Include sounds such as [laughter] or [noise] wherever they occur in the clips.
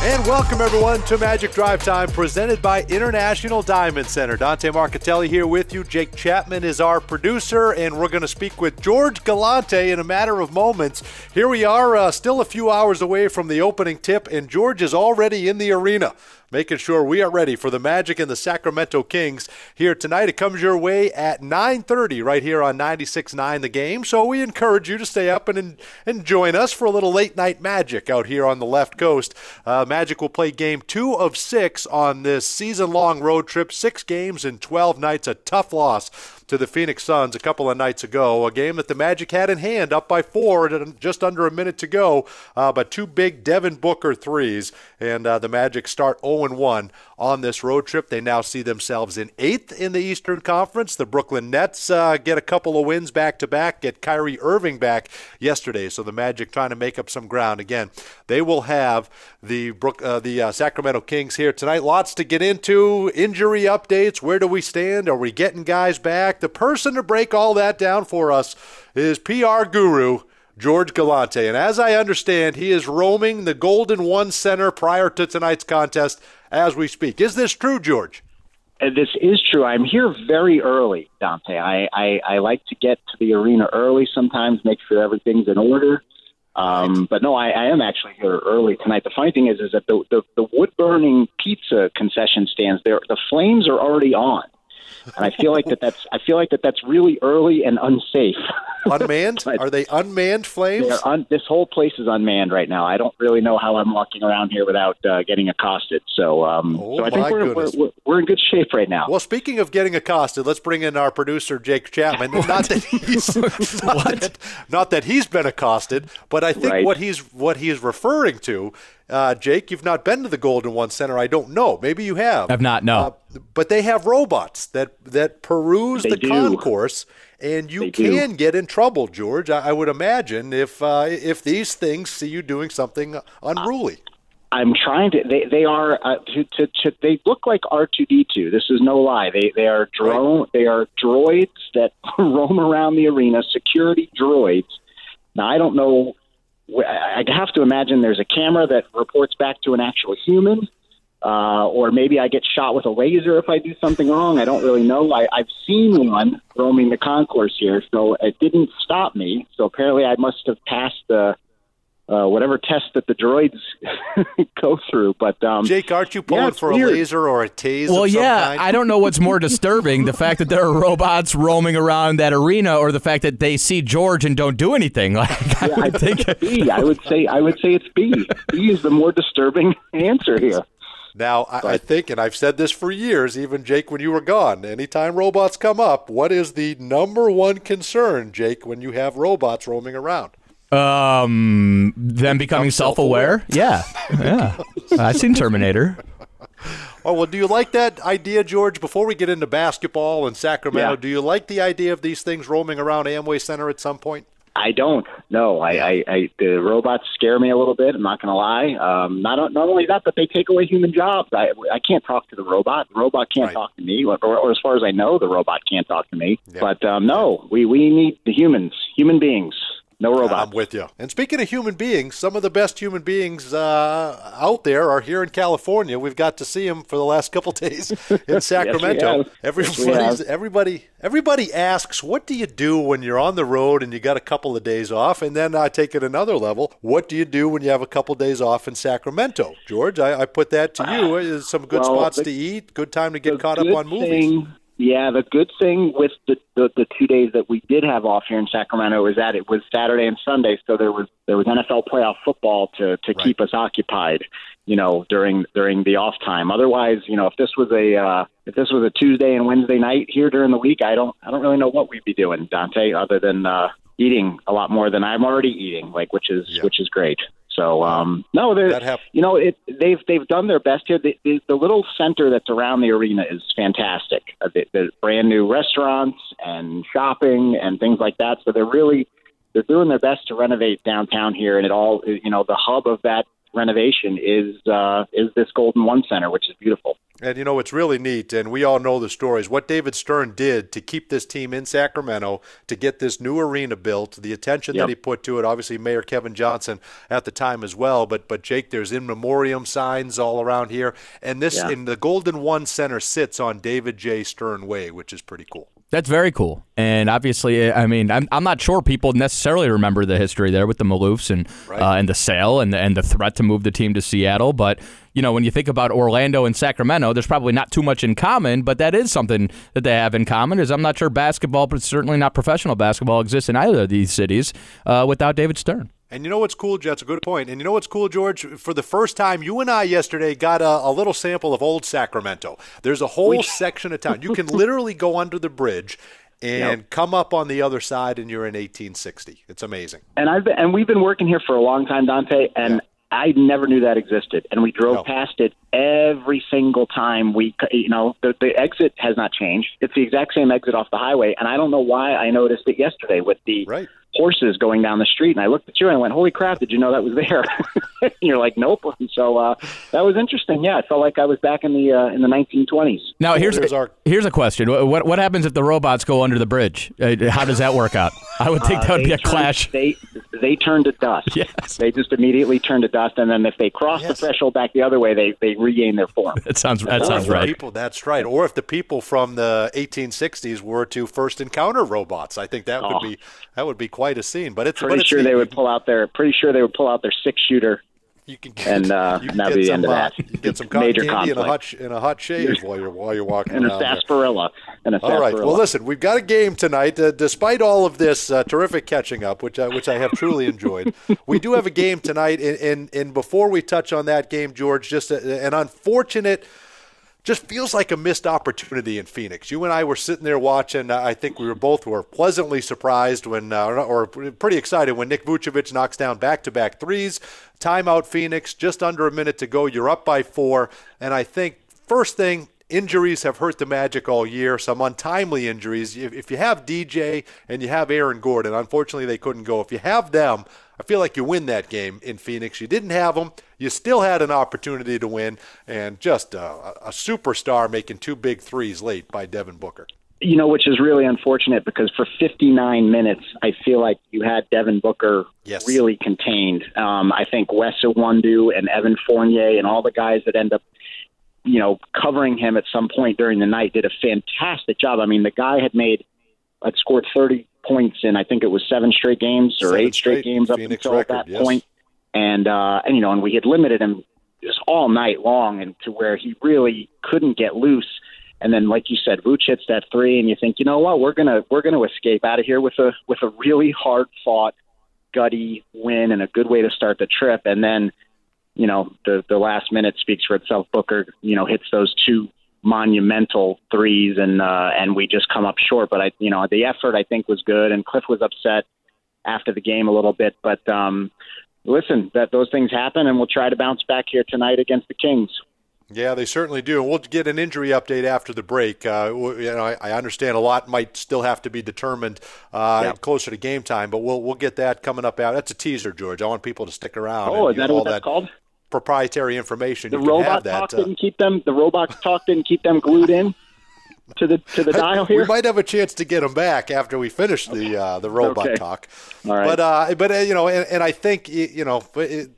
And welcome everyone to Magic Drive Time presented by International Diamond Center. Dante Marchitelli here with you. Jake Chapman is our producer, and we're going to speak with George Galante in a matter of moments. Here we are, uh, still a few hours away from the opening tip, and George is already in the arena making sure we are ready for the Magic and the Sacramento Kings here tonight. It comes your way at 9:30 right here on 96.9 The Game. So we encourage you to stay up and and join us for a little late night Magic out here on the left coast. Uh, Magic will play game two of six on this season-long road trip. Six games in 12 nights. A tough loss to the Phoenix Suns a couple of nights ago. A game that the Magic had in hand, up by four, just under a minute to go. Uh, but two big Devin Booker threes, and uh, the Magic start 0 1 on this road trip. They now see themselves in eighth in the Eastern Conference. The Brooklyn Nets uh, get a couple of wins back to back, get Kyrie Irving back yesterday. So the Magic trying to make up some ground. Again, they will have the Brook, uh, the uh, Sacramento Kings here tonight. Lots to get into. Injury updates. Where do we stand? Are we getting guys back? The person to break all that down for us is PR guru. George Galante. And as I understand, he is roaming the Golden One Center prior to tonight's contest as we speak. Is this true, George? Uh, this is true. I'm here very early, Dante. I, I, I like to get to the arena early sometimes, make sure everything's in order. Um, but no, I, I am actually here early tonight. The funny thing is, is that the, the, the wood burning pizza concession stands there, the flames are already on and I feel like that that's I feel like that that's really early and unsafe. [laughs] Unmanned? Are they unmanned flames? Un, this whole place is unmanned right now. I don't really know how I'm walking around here without uh, getting accosted. So, um, oh so I think we're, we're, we're, we're, in good shape right now. Well, speaking of getting accosted, let's bring in our producer Jake Chapman. [laughs] not that he's [laughs] not that, not that he's been accosted, but I think right. what he's what he's referring to uh, Jake, you've not been to the Golden One Center. I don't know. Maybe you have. I've not. No. Uh, but they have robots that that peruse they the do. concourse, and you they can do. get in trouble, George. I, I would imagine if uh, if these things see you doing something unruly. I'm trying to. They they are uh, to, to, to they look like R2D2. This is no lie. They they are drone. Right. They are droids that [laughs] roam around the arena. Security droids. Now I don't know I have to imagine there's a camera that reports back to an actual human, uh, or maybe I get shot with a laser if I do something wrong. I don't really know. I, I've seen one roaming the concourse here, so it didn't stop me. So apparently, I must have passed the uh, whatever test that the droids [laughs] go through. But um, Jake, aren't you pulling yeah, for weird. a laser or a tase? Well, yeah, kind? I don't know what's more disturbing: the fact that there are robots roaming around that arena, or the fact that they see George and don't do anything. [laughs] Like I yeah, would I think, it's B. I would say I would say it's B. B is the more disturbing answer here. Now, I, I, think, and I've said this for years, even Jake, when you were gone, anytime robots come up, what is the number one concern, Jake, when you have robots roaming around? Um, them becoming self-aware. Yeah, yeah. I've seen Terminator. Oh well, do you like that idea, George? Before we get into basketball and Sacramento, Yeah. do you like the idea of these things roaming around Amway Center at some point? I don't. No, I, I, I the robots scare me a little bit. I'm not going to lie. Um, not not only that, but they take away human jobs. I I can't talk to the robot. The robot can't Right. talk to me, or, or as far as I know, the robot can't talk to me. Yeah. But um, no, we we need the humans, human beings, no robot. I'm with you. And speaking of human beings, some of the best human beings uh, out there are here in California. We've got to see them for the last couple [laughs] days in Sacramento. Yes, we Everybody's, have. everybody, everybody asks, "What do you do when you're on the road and you got a couple of days off?" And then I take it another level. What do you do when you have a couple of days off in Sacramento, George? I, I put that to you. Is some good Well, spots the- to eat, good time to get caught up on movies. Yeah, the good thing with the, the the two days that we did have off here in Sacramento is that it was Saturday and Sunday, so there was there was NFL playoff football to to Right. keep us occupied, you know, during during the off time. Otherwise, you know, if this was a uh, if this was a Tuesday and Wednesday night here during the week, I don't I don't really know what we'd be doing, Dante, other than uh, eating a lot more than I'm already eating, like which is Yeah. which is great. So um, no, That hap- you know it, they've they've done their best here. The, the, the little center that's around the arena is fantastic. Uh, the, the brand new restaurants and shopping and things like that. So they're really they're doing their best to renovate downtown here, and it all you know the hub of that renovation is uh, is this Golden One Center, which is beautiful. And you know, it's really neat, and we all know the stories. What David Stern did to keep this team in Sacramento, to get this new arena built, the attention Yep. that he put to it, obviously Mayor Kevin Johnson at the time as well. But but Jake, there's in memoriam signs all around here. And this Yeah. in the Golden One Center sits on David J. Stern Way, which is pretty cool. That's very cool. And obviously, I mean, I'm, I'm not sure people necessarily remember the history there with the Maloofs and Right. uh, and the sale and the, and the threat to move the team to Seattle. But you know, when you think about Orlando and Sacramento, there's probably not too much in common. But that is something that they have in common. Is I'm not sure basketball, but certainly not professional basketball, exists in either of these cities uh, without David Stern. And you know what's cool, Jets? A good point. And you know what's cool, George? For the first time, you and I yesterday got a, a little sample of old Sacramento. There's a whole section of town. You can [laughs] literally go under the bridge and come up on the other side, and you're in 1860. It's amazing. And I've been, and we've been working here for a long time, Dante, and I never knew that existed. And we drove No. past it every single time we, you know, the, the exit has not changed. It's the exact same exit off the highway, and I don't know why I noticed it yesterday with the Right. Horses going down the street. And I looked at you and I went, "Holy crap! Did you know that was there?" [laughs] and [laughs] you're like, "Nope." And [laughs] so uh, that was interesting. Yeah, I felt like I was back in the uh, in the 1920s. Now here's here's our- here's a question: What what, what happens if the robots go under the bridge? Uh, how does that work out? I would think that would Uh, be a turn- clash. They they turn to dust. Yes. They just immediately turn to dust, and then if they cross the threshold back the other way, they they regain their form. [laughs] That sounds that Or sounds right. People, that's right. Or if the people from the 1860s were to first encounter robots, I think that Oh. would be that would be quite a scene. But it's but Pretty it's sure neat. they would pull out their. Pretty sure they would pull out their six shooter. You can get, and, uh, you can that'd get be the some, end of uh, that. you get some [laughs] Major candy and a hot and a hot shave while you're while you're walking And a around there. sarsaparilla. And a sarsaparilla. All right. sarsaparilla. Well, listen, we've got a game tonight. Uh, despite all of this uh, terrific catching up, which I, which I have truly enjoyed, we do have a game tonight. And, and and before we touch on that game, George, just a, an unfortunate. Just feels like a missed opportunity in Phoenix. You and I were sitting there watching. Uh, I think we were both were pleasantly surprised when, uh, or, pretty excited when Nick Vucevic knocks down back-to-back threes. Timeout Phoenix, just under a minute to go. You're up by four, and I think first thing injuries have hurt the Magic all year, some untimely injuries. If you have DJ and you have Aaron Gordon, unfortunately they couldn't go. If you have them, I feel like you win that game in Phoenix. You didn't have them. You still had an opportunity to win, and just a, a superstar making two big threes late by Devin Booker. you know, which is really unfortunate because for 59 minutes, I feel like you had Devin Booker Yes. really contained. Um, I think Wes Iwundu and Evan Fournier and all the guys that end up, you know, covering him at some point during the night did a fantastic job. I mean, the guy had made, had scored 30 points in, I think it was seven straight games or Seven eight straight, straight games up Phoenix until record, that yes. point. And, uh, and, you know, and we had limited him just all night long and to where he really couldn't get loose. And then, like you said, Vooch hits that three, and you think, you know what, we're gonna we're gonna escape out of here with a with a really hard fought, gutty win and a good way to start the trip. And then, you know, the the last minute speaks for itself. Booker, you know, hits those two monumental threes, and uh, and we just come up short. But I, you know, the effort I think was good, and Cliff was upset after the game a little bit, but. um Listen, that those things happen, and we'll try to bounce back here tonight against the Kings. Yeah, they certainly do. And we'll get an injury update after the break. Uh, you know, I, I understand a lot might still have to be determined uh, Yep. closer to game time, but we'll we'll get that coming up out. That's a teaser, George. I want people to stick around. Oh, and is that all what that's that called? Proprietary information. The you can have robot that. talk uh, didn't keep them. The robot talk didn't keep them glued in to the to the [laughs] dial here. we might have a chance to get them back after we finish the uh, the robot Okay. talk. All right. But uh, but uh, you know, and, and I think you know. It,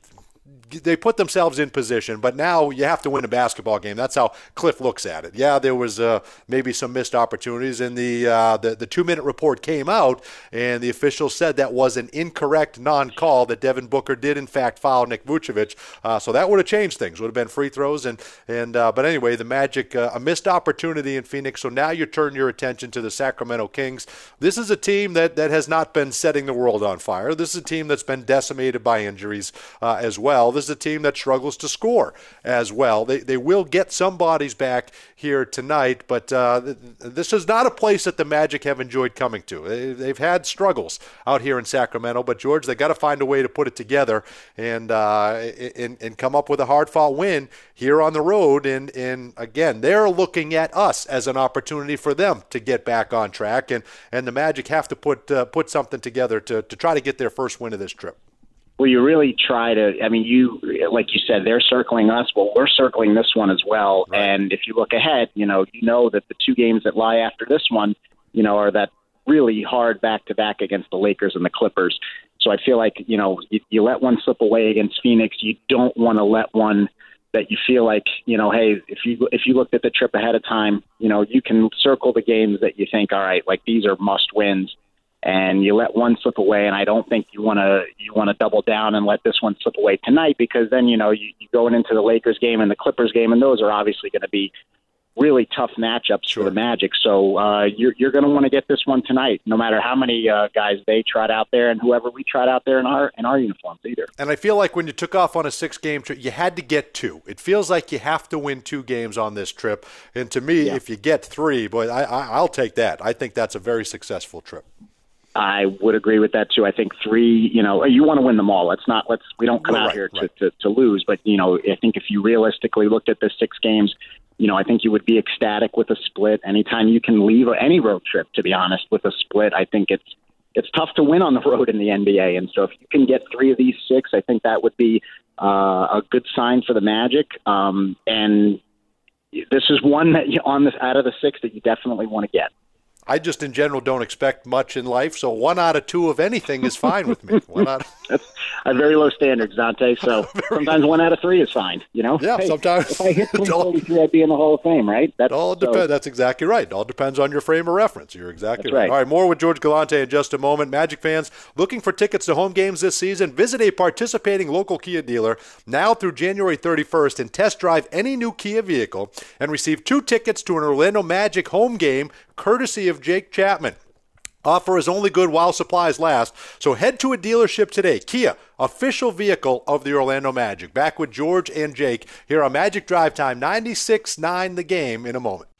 they put themselves in position, but now you have to win a basketball game. That's how Cliff looks at it. Yeah, there was uh, maybe some missed opportunities, and the uh, the, the two minute report came out, and the officials said that was an incorrect non call. That Devin Booker did in fact foul Nick Vucevic, uh, so that would have changed things. Would have been free throws, and and uh, but anyway, the Magic uh, a missed opportunity in Phoenix. So now you turn your attention to the Sacramento Kings. This is a team that that has not been setting the world on fire. This is a team that's been decimated by injuries uh, as well. This is a team that struggles to score as well. They, they will get some bodies back here tonight, but uh, th- this is not a place that the Magic have enjoyed coming to. They, they've had struggles out here in Sacramento, but George, they got to find a way to put it together and, uh, and and come up with a hard fought win here on the road. And and again, they're looking at us as an opportunity for them to get back on track, and and the Magic have to put uh, put something together to to try to get their first win of this trip. Well, you really try to. I mean, you like you said, they're circling us. Well, we're circling this one as well. Right. And if you look ahead, you know, you know that the two games that lie after this one, you know, are that really hard back to back against the Lakers and the Clippers. So I feel like you know you, you let one slip away against Phoenix. You don't want to let one that you feel like you know, hey, if you if you looked at the trip ahead of time, you know, you can circle the games that you think, all right, like these are must wins and you let one slip away and I don't think you want to you want to double down and let this one slip away tonight because then you know you, you going into the Lakers game and the Clippers game and those are obviously going to be really tough matchups sure. for the Magic. So uh, you're you're going to want to get this one tonight, no matter how many uh, guys they trot out there and whoever we trot out there in our in our uniforms either. And I feel like when you took off on a six game trip, you had to get two. It feels like you have to win two games on this trip. And to me, yeah. if you get three, boy, I, I I'll take that. I think that's a very successful trip. I would agree with that too. I think three, you know, you want to win them all. Let's not let's we don't come out right, here to, right. to, to lose, but you know, I think if you realistically looked at the six games, you know, I think you would be ecstatic with a split. Anytime you can leave any road trip, to be honest, with a split, I think it's it's tough to win on the road in the NBA. And so if you can get three of these six, I think that would be uh, a good sign for the Magic. Um, and this is one that you, on this out of the six that you definitely want to get. I just in general don't expect much in life, so one out of two of anything is fine with me. One out. Of... That's a very low standard, Dante. [laughs] So sometimes one out of three is fine. You know. Yeah. Hey, sometimes. If I hit [laughs] forty-three, I'd be in the Hall of Fame, right? That's all depends. So... That's exactly right. It all depends on your frame of reference. You're exactly right. right. All right. More with George Galante in just a moment. Magic fans looking for tickets to home games this season? Visit a participating local Kia dealer now through January 31st and test drive any new Kia vehicle and receive two tickets to an Orlando Magic home game courtesy of Jake Chapman. Offer is only good while supplies last, so head to a dealership today. Kia, official vehicle of the Orlando Magic. Back with George and Jake here on Magic Drive Time 96 9 the game in a moment.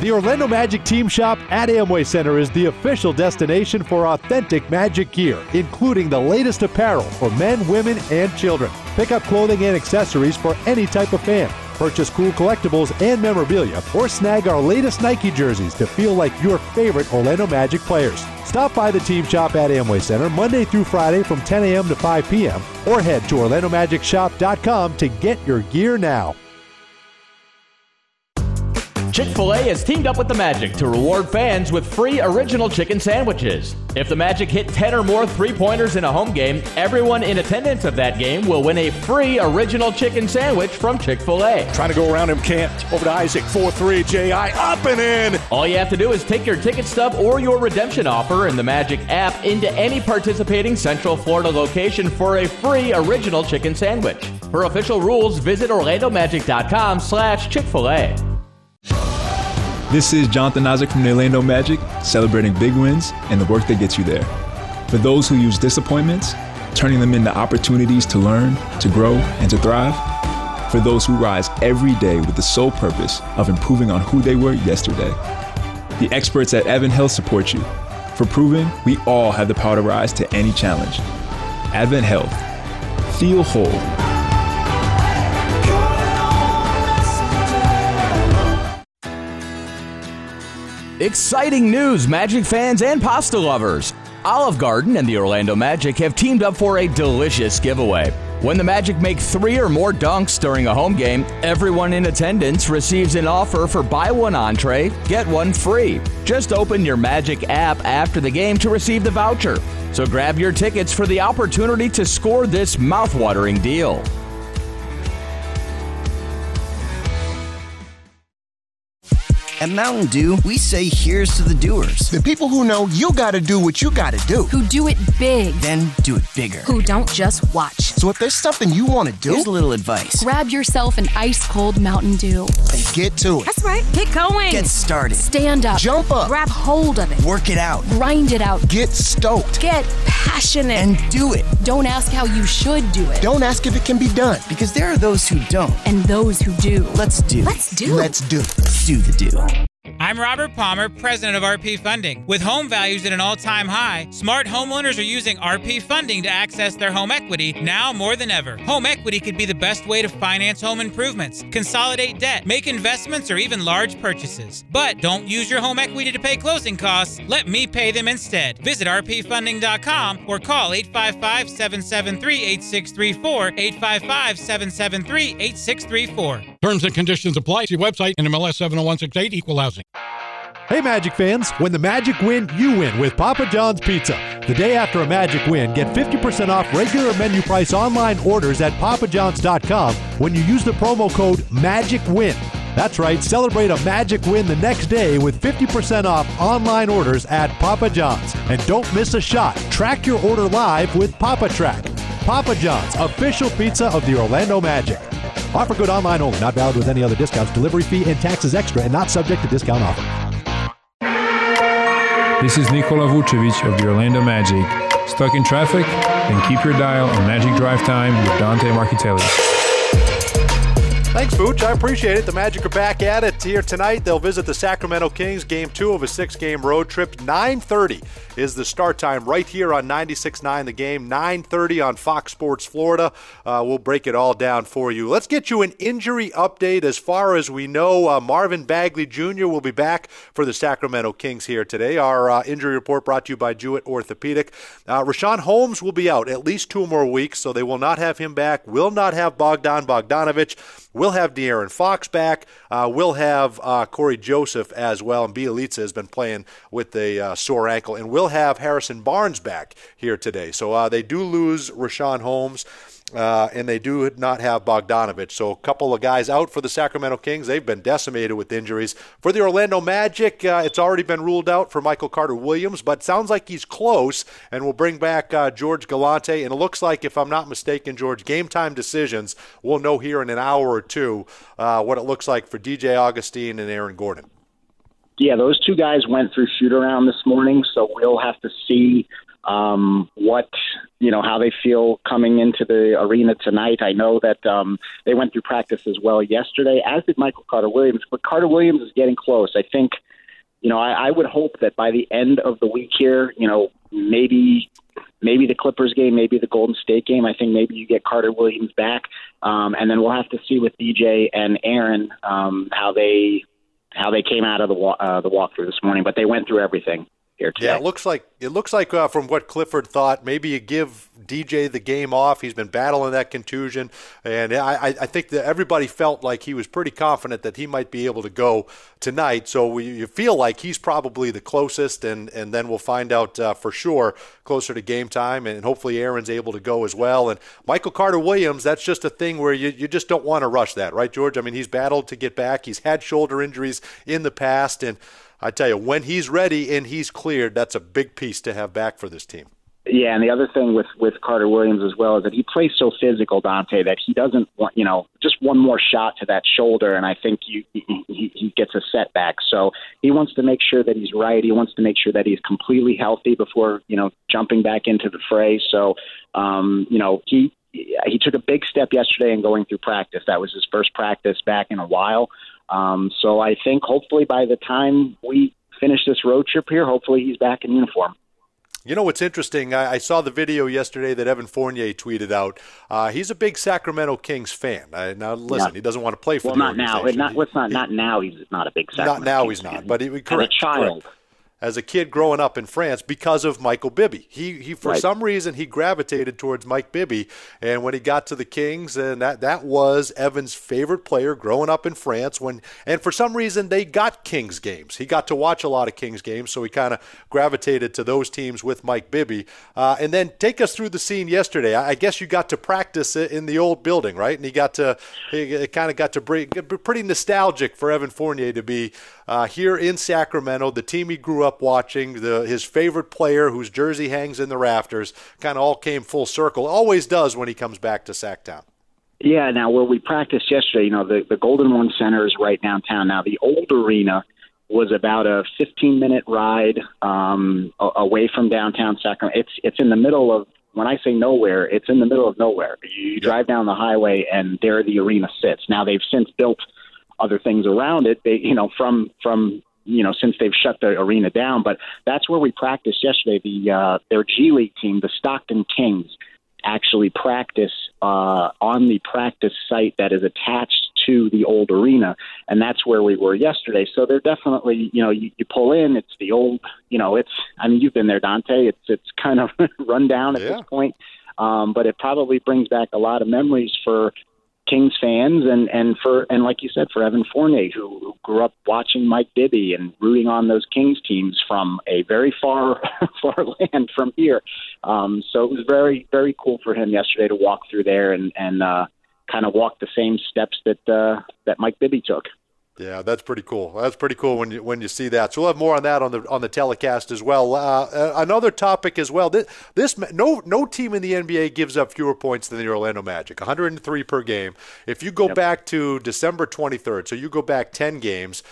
The Orlando Magic Team Shop at Amway Center is the official destination for authentic Magic gear, including the latest apparel for men, women, and children. Pick up clothing and accessories for any type of fan. Purchase cool collectibles and memorabilia, or snag our latest Nike jerseys to feel like your favorite Orlando Magic players. Stop by the Team Shop at Amway Center Monday through Friday from 10 a.m. to 5 p.m. or head to OrlandoMagicShop.com to get your gear now. Chick fil A has teamed up with the Magic to reward fans with free original chicken sandwiches. If the Magic hit 10 or more three pointers in a home game, everyone in attendance of that game will win a free original chicken sandwich from Chick fil A. Trying to go around him, can't. Over to Isaac, 4 3, J.I. up and in. All you have to do is take your ticket stub or your redemption offer in the Magic app into any participating Central Florida location for a free original chicken sandwich. For official rules, visit OrlandoMagic.com slash Chick fil A. This is Jonathan Isaac from the Orlando Magic, celebrating big wins and the work that gets you there. For those who use disappointments, turning them into opportunities to learn, to grow, and to thrive. For those who rise every day with the sole purpose of improving on who they were yesterday. The experts at Advent Health support you for proving we all have the power to rise to any challenge. Advent Health. Feel whole. Exciting news, Magic fans and pasta lovers! Olive Garden and the Orlando Magic have teamed up for a delicious giveaway. When the Magic make three or more dunks during a home game, everyone in attendance receives an offer for buy one entree, get one free. Just open your Magic app after the game to receive the voucher. So grab your tickets for the opportunity to score this mouthwatering deal. At Mountain Dew, we say here's to the doers. The people who know you gotta do what you gotta do. Who do it big. Then do it bigger. Who don't just watch. So if there's something you wanna do, here's a little advice. Grab yourself an ice cold Mountain Dew. And get to it. That's right. Get going. Get started. Stand up. Jump up. Grab hold of it. Work it out. Grind it out. Get stoked. Get passionate. And do it. Don't ask how you should do it. Don't ask if it can be done. Because there are those who don't. And those who do. Let's do. Let's do. Let's do. Let's do the do. I'm Robert Palmer, president of RP Funding. With home values at an all time high, smart homeowners are using RP Funding to access their home equity now more than ever. Home equity could be the best way to finance home improvements, consolidate debt, make investments, or even large purchases. But don't use your home equity to pay closing costs. Let me pay them instead. Visit rpfunding.com or call 855 773 8634. 855 773 8634. Terms and conditions apply. See website and MLS 70168 Equal Housing. Hey, Magic fans, when the Magic win, you win with Papa John's Pizza. The day after a Magic win, get 50% off regular menu price online orders at papajohns.com when you use the promo code MAGICWIN. That's right, celebrate a Magic win the next day with 50% off online orders at Papa John's. And don't miss a shot. Track your order live with Papa Track. Papa John's, official pizza of the Orlando Magic. Offer good online only, not valid with any other discounts, delivery fee, and taxes extra, and not subject to discount offer. This is Nikola Vucevic of the Orlando Magic. Stuck in traffic? Then keep your dial on Magic Drive Time with Dante Marchitelli. Thanks, Vooch. I appreciate it. The Magic are back at it here tonight. They'll visit the Sacramento Kings, game two of a six-game road trip. 9.30 is the start time right here on 96.9 The Game. 9.30 on Fox Sports Florida. Uh, we'll break it all down for you. Let's get you an injury update. As far as we know, uh, Marvin Bagley Jr. will be back for the Sacramento Kings here today. Our uh, injury report brought to you by Jewett Orthopedic. Uh, Richaun Holmes will be out at least two more weeks, so they will not have him back. Will not have Bogdan Bogdanovich. We'll have De'Aaron Fox back. Uh, we'll have uh, Cory Joseph as well. And Bjelica has been playing with a uh, sore ankle. And we'll have Harrison Barnes back here today. So uh, they do lose Richaun Holmes. Uh, and they do not have Bogdanovich. So a couple of guys out for the Sacramento Kings. They've been decimated with injuries. For the Orlando Magic, uh, it's already been ruled out for Michael Carter Williams, but sounds like he's close, and we'll bring back uh, George Galante. And it looks like, if I'm not mistaken, George, game time decisions, we'll know here in an hour or two uh, what it looks like for DJ Augustin and Aaron Gordon. Yeah, those two guys went through shoot around this morning, so we'll have to see um, what you know how they feel coming into the arena tonight. I know that um, they went through practice as well yesterday, as did Michael Carter Williams. But Carter Williams is getting close. I think you know I, I would hope that by the end of the week here, you know maybe maybe the Clippers game, maybe the Golden State game. I think maybe you get Carter Williams back, um, and then we'll have to see with DJ and Aaron um, how they how they came out of the uh, the walkthrough this morning. But they went through everything here today. Yeah, it looks like it looks like uh, from what Clifford thought, maybe you give DJ the game off. He's been battling that contusion, and I, I think that everybody felt like he was pretty confident that he might be able to go tonight. So we, you feel like he's probably the closest, and and then we'll find out uh, for sure closer to game time, and hopefully Aaron's able to go as well. And Michael Carter Williams, that's just a thing where you you just don't want to rush that, right, George? I mean, he's battled to get back. He's had shoulder injuries in the past, and I tell you, when he's ready and he's cleared, that's a big piece to have back for this team. Yeah, and the other thing with with Carter Williams as well is that he plays so physical, Dante, that he doesn't want you know just one more shot to that shoulder, and I think you, he, he gets a setback. So he wants to make sure that he's right. He wants to make sure that he's completely healthy before you know jumping back into the fray. So um, you know he he took a big step yesterday in going through practice. That was his first practice back in a while. Um, so I think hopefully by the time we finish this road trip here, hopefully he's back in uniform. You know what's interesting? I, I, saw the video yesterday that Evan Fournier tweeted out. Uh, he's a big Sacramento Kings fan. Uh, now, listen, yeah. he doesn't want to play for well, the not now. Not, what's not not now. He's not a big Sacramento. Not now. Kings he's not. Fan. But he, correct. As a child. Correct. As a kid growing up in France because of Michael Bibby. He he for Right. some reason he gravitated towards Mike Bibby, and when he got to the Kings, and that that was Evan's favorite player growing up in France. When and for some reason they got Kings games. He got to watch a lot of Kings games, so he kind of gravitated to those teams with Mike Bibby. Uh, and then take us through the scene yesterday. I, I guess you got to practice it in the old building, right? And he got to he kind of got to bring pretty nostalgic for Evan Fournier to be uh, here in Sacramento, the team he grew up watching, the his favorite player whose jersey hangs in the rafters, kind of all came full circle. Always does when he comes back to Sactown. Yeah, now where we practiced yesterday, you know, the, the Golden One Center is right downtown. Now the old arena was about a 15 minute ride um, a- away from downtown Sacramento. It's it's in the middle of when I say nowhere, it's in the middle of nowhere. You, you drive down the highway and there the arena sits. Now they've since built other things around it. They you know from from you know since they've shut the arena down, but that's where we practiced yesterday. The uh, their G League team, the Stockton Kings actually practice uh, on the practice site that is attached to the old arena, and that's where we were yesterday. So they're definitely, you know, you, you pull in, it's the old, you know, it's. I mean, you've been there, Dante. It's it's kind of [laughs] run down at this point, um, but it probably brings back a lot of memories for Kings fans and and for and like you said for Evan Fournier who, who grew up watching Mike Bibby and rooting on those Kings teams from a very far [laughs] far land from here. Um, so it was very very cool for him yesterday to walk through there and and uh, kind of walk the same steps that uh, that Mike Bibby took. Yeah, that's pretty cool. That's pretty cool when you when you see that. So we'll have more on that on the on the telecast as well. Uh, uh, another topic as well. This, this no no team in the NBA gives up fewer points than the Orlando Magic, 103 per game. If you go back to December 23rd, so you go back 10 games.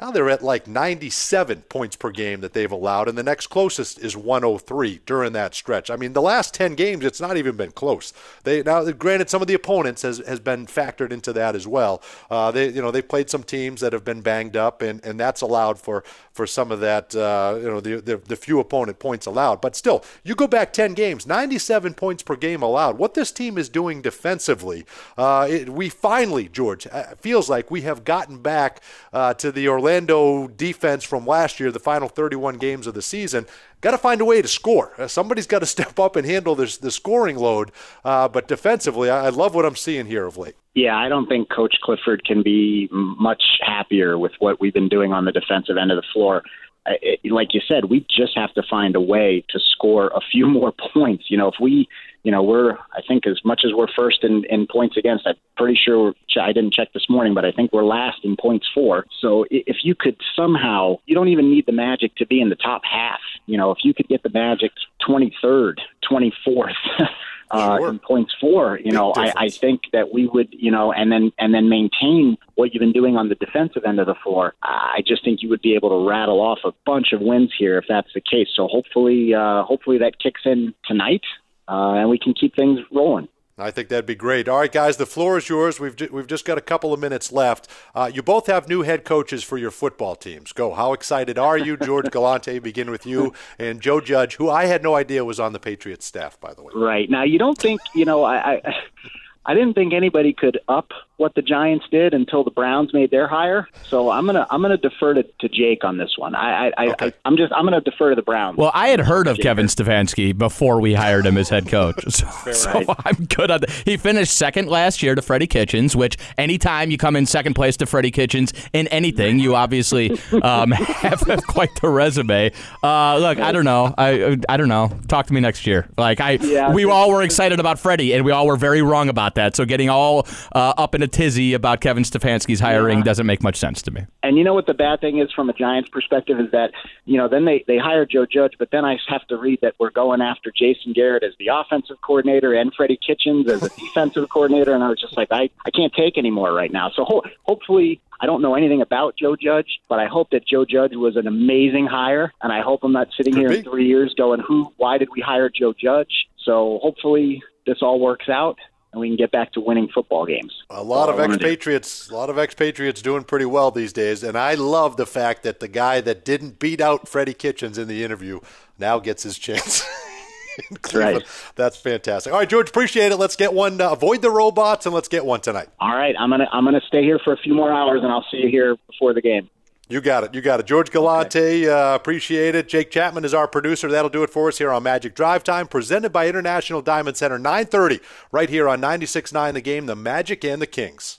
Now they're at like 97 points per game that they've allowed, and the next closest is 103 during that stretch. I mean, the last 10 games, it's not even been close. They now, granted, some of the opponents has, has been factored into that as well. Uh, they, you know, they played some teams that have been banged up, and, and that's allowed for for some of that, uh, you know, the, the the few opponent points allowed. But still, you go back 10 games, 97 points per game allowed. What this team is doing defensively, uh, it, we finally, George, uh, feels like we have gotten back uh, to the Orlando defense from last year, the final 31 games of the season. Got to find a way to score. Uh, somebody's got to [laughs] step up and handle this the scoring load. Uh, but defensively, I, I love what I'm seeing here of late. Yeah, I don't think Coach Clifford can be much happier with what we've been doing on the defensive end of the floor. It, like you said, we just have to find a way to score a few [laughs] more points. You know, if we, you know, we're, I think as much as we're first in, in points against, I'm pretty sure, I didn't check this morning, but I think we're last in points for. So if you could somehow, you don't even need the Magic to be in the top half. You know, if you could get the Magic 23rd, 24th, [laughs] uh, in points for, you know, I, I think that we would, you know, and then and then maintain what you've been doing on the defensive end of the floor. I just think you would be able to rattle off a bunch of wins here if that's the case. So hopefully, uh, hopefully that kicks in tonight, uh, and we can keep things rolling. I think that'd be great. All right, guys, the floor is yours. We've ju- we've just got a couple of minutes left. Uh, you both have new head coaches for your football teams. Go. How excited are you, George [laughs] Galante? Begin with you and Joe Judge, who I had no idea was on the Patriots staff, by the way. Right now, you don't think you know I. I I didn't think anybody could up what the Giants did until the Browns made their hire. So I'm gonna I'm gonna defer to, to Jake on this one. I, I, I, I I'm just I'm gonna defer to the Browns. Well, I had heard of Kevin Stefanski before we hired him as head coach, [laughs] so, so I'm good on that. He finished second last year to Freddie Kitchens, which anytime you come in second place to Freddie Kitchens in anything, you obviously um, have, [laughs] have quite the resume. Uh, look, I don't know. I I don't know. Talk to me next year. Like I, Yeah. we all were excited about Freddie, and we all were very wrong about that. So getting all uh, up in a tizzy about Kevin Stefanski's hiring Yeah. doesn't make much sense to me. And you know what the bad thing is from a Giants perspective is that you know then they they hire Joe Judge, but then I have to read that we're going after Jason Garrett as the offensive coordinator and Freddie Kitchens as a [laughs] defensive coordinator, and I was just like I I can't take anymore right now. So ho- hopefully. I don't know anything about Joe Judge, but I hope that Joe Judge was an amazing hire, and I hope I'm not sitting here in three years going, "Who? Why did we hire Joe Judge?" So hopefully this all works out, and we can get back to winning football games. A lot of That's all I wanna do. expatriates, a lot of expatriates doing pretty well these days, and I love the fact that the guy that didn't beat out Freddie Kitchens in the interview now gets his chance. [laughs] in Cleveland. That's fantastic. All right, George, appreciate it. Let's get one. Uh, avoid the robots and let's get one tonight. All right, I'm gonna I'm gonna stay here for a few more hours, and I'll see you here before the game. You got it. You got it. George Galante, uh, appreciate it. Jake Chapman is our producer. That'll do it for us here on Magic Drive Time, presented by International Diamond Center, 930, right here on 96.9 The Game, The Magic and the Kings.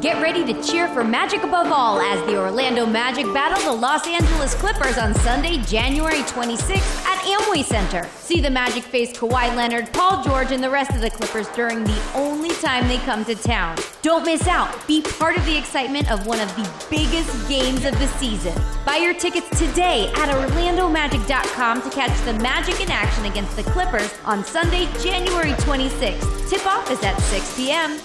Get ready to cheer for Magic above all as the Orlando Magic battle the Los Angeles Clippers on Sunday, January 26th at Amway Center. See the Magic face Kawhi Leonard, Paul George, and the rest of the Clippers during the only time they come to town. Don't miss out. Be part of the excitement of one of the biggest games of the season. Buy your tickets today at orlandomagic.com to catch the Magic in action against the Clippers on Sunday, January 26th. Tip off is at 6 p.m.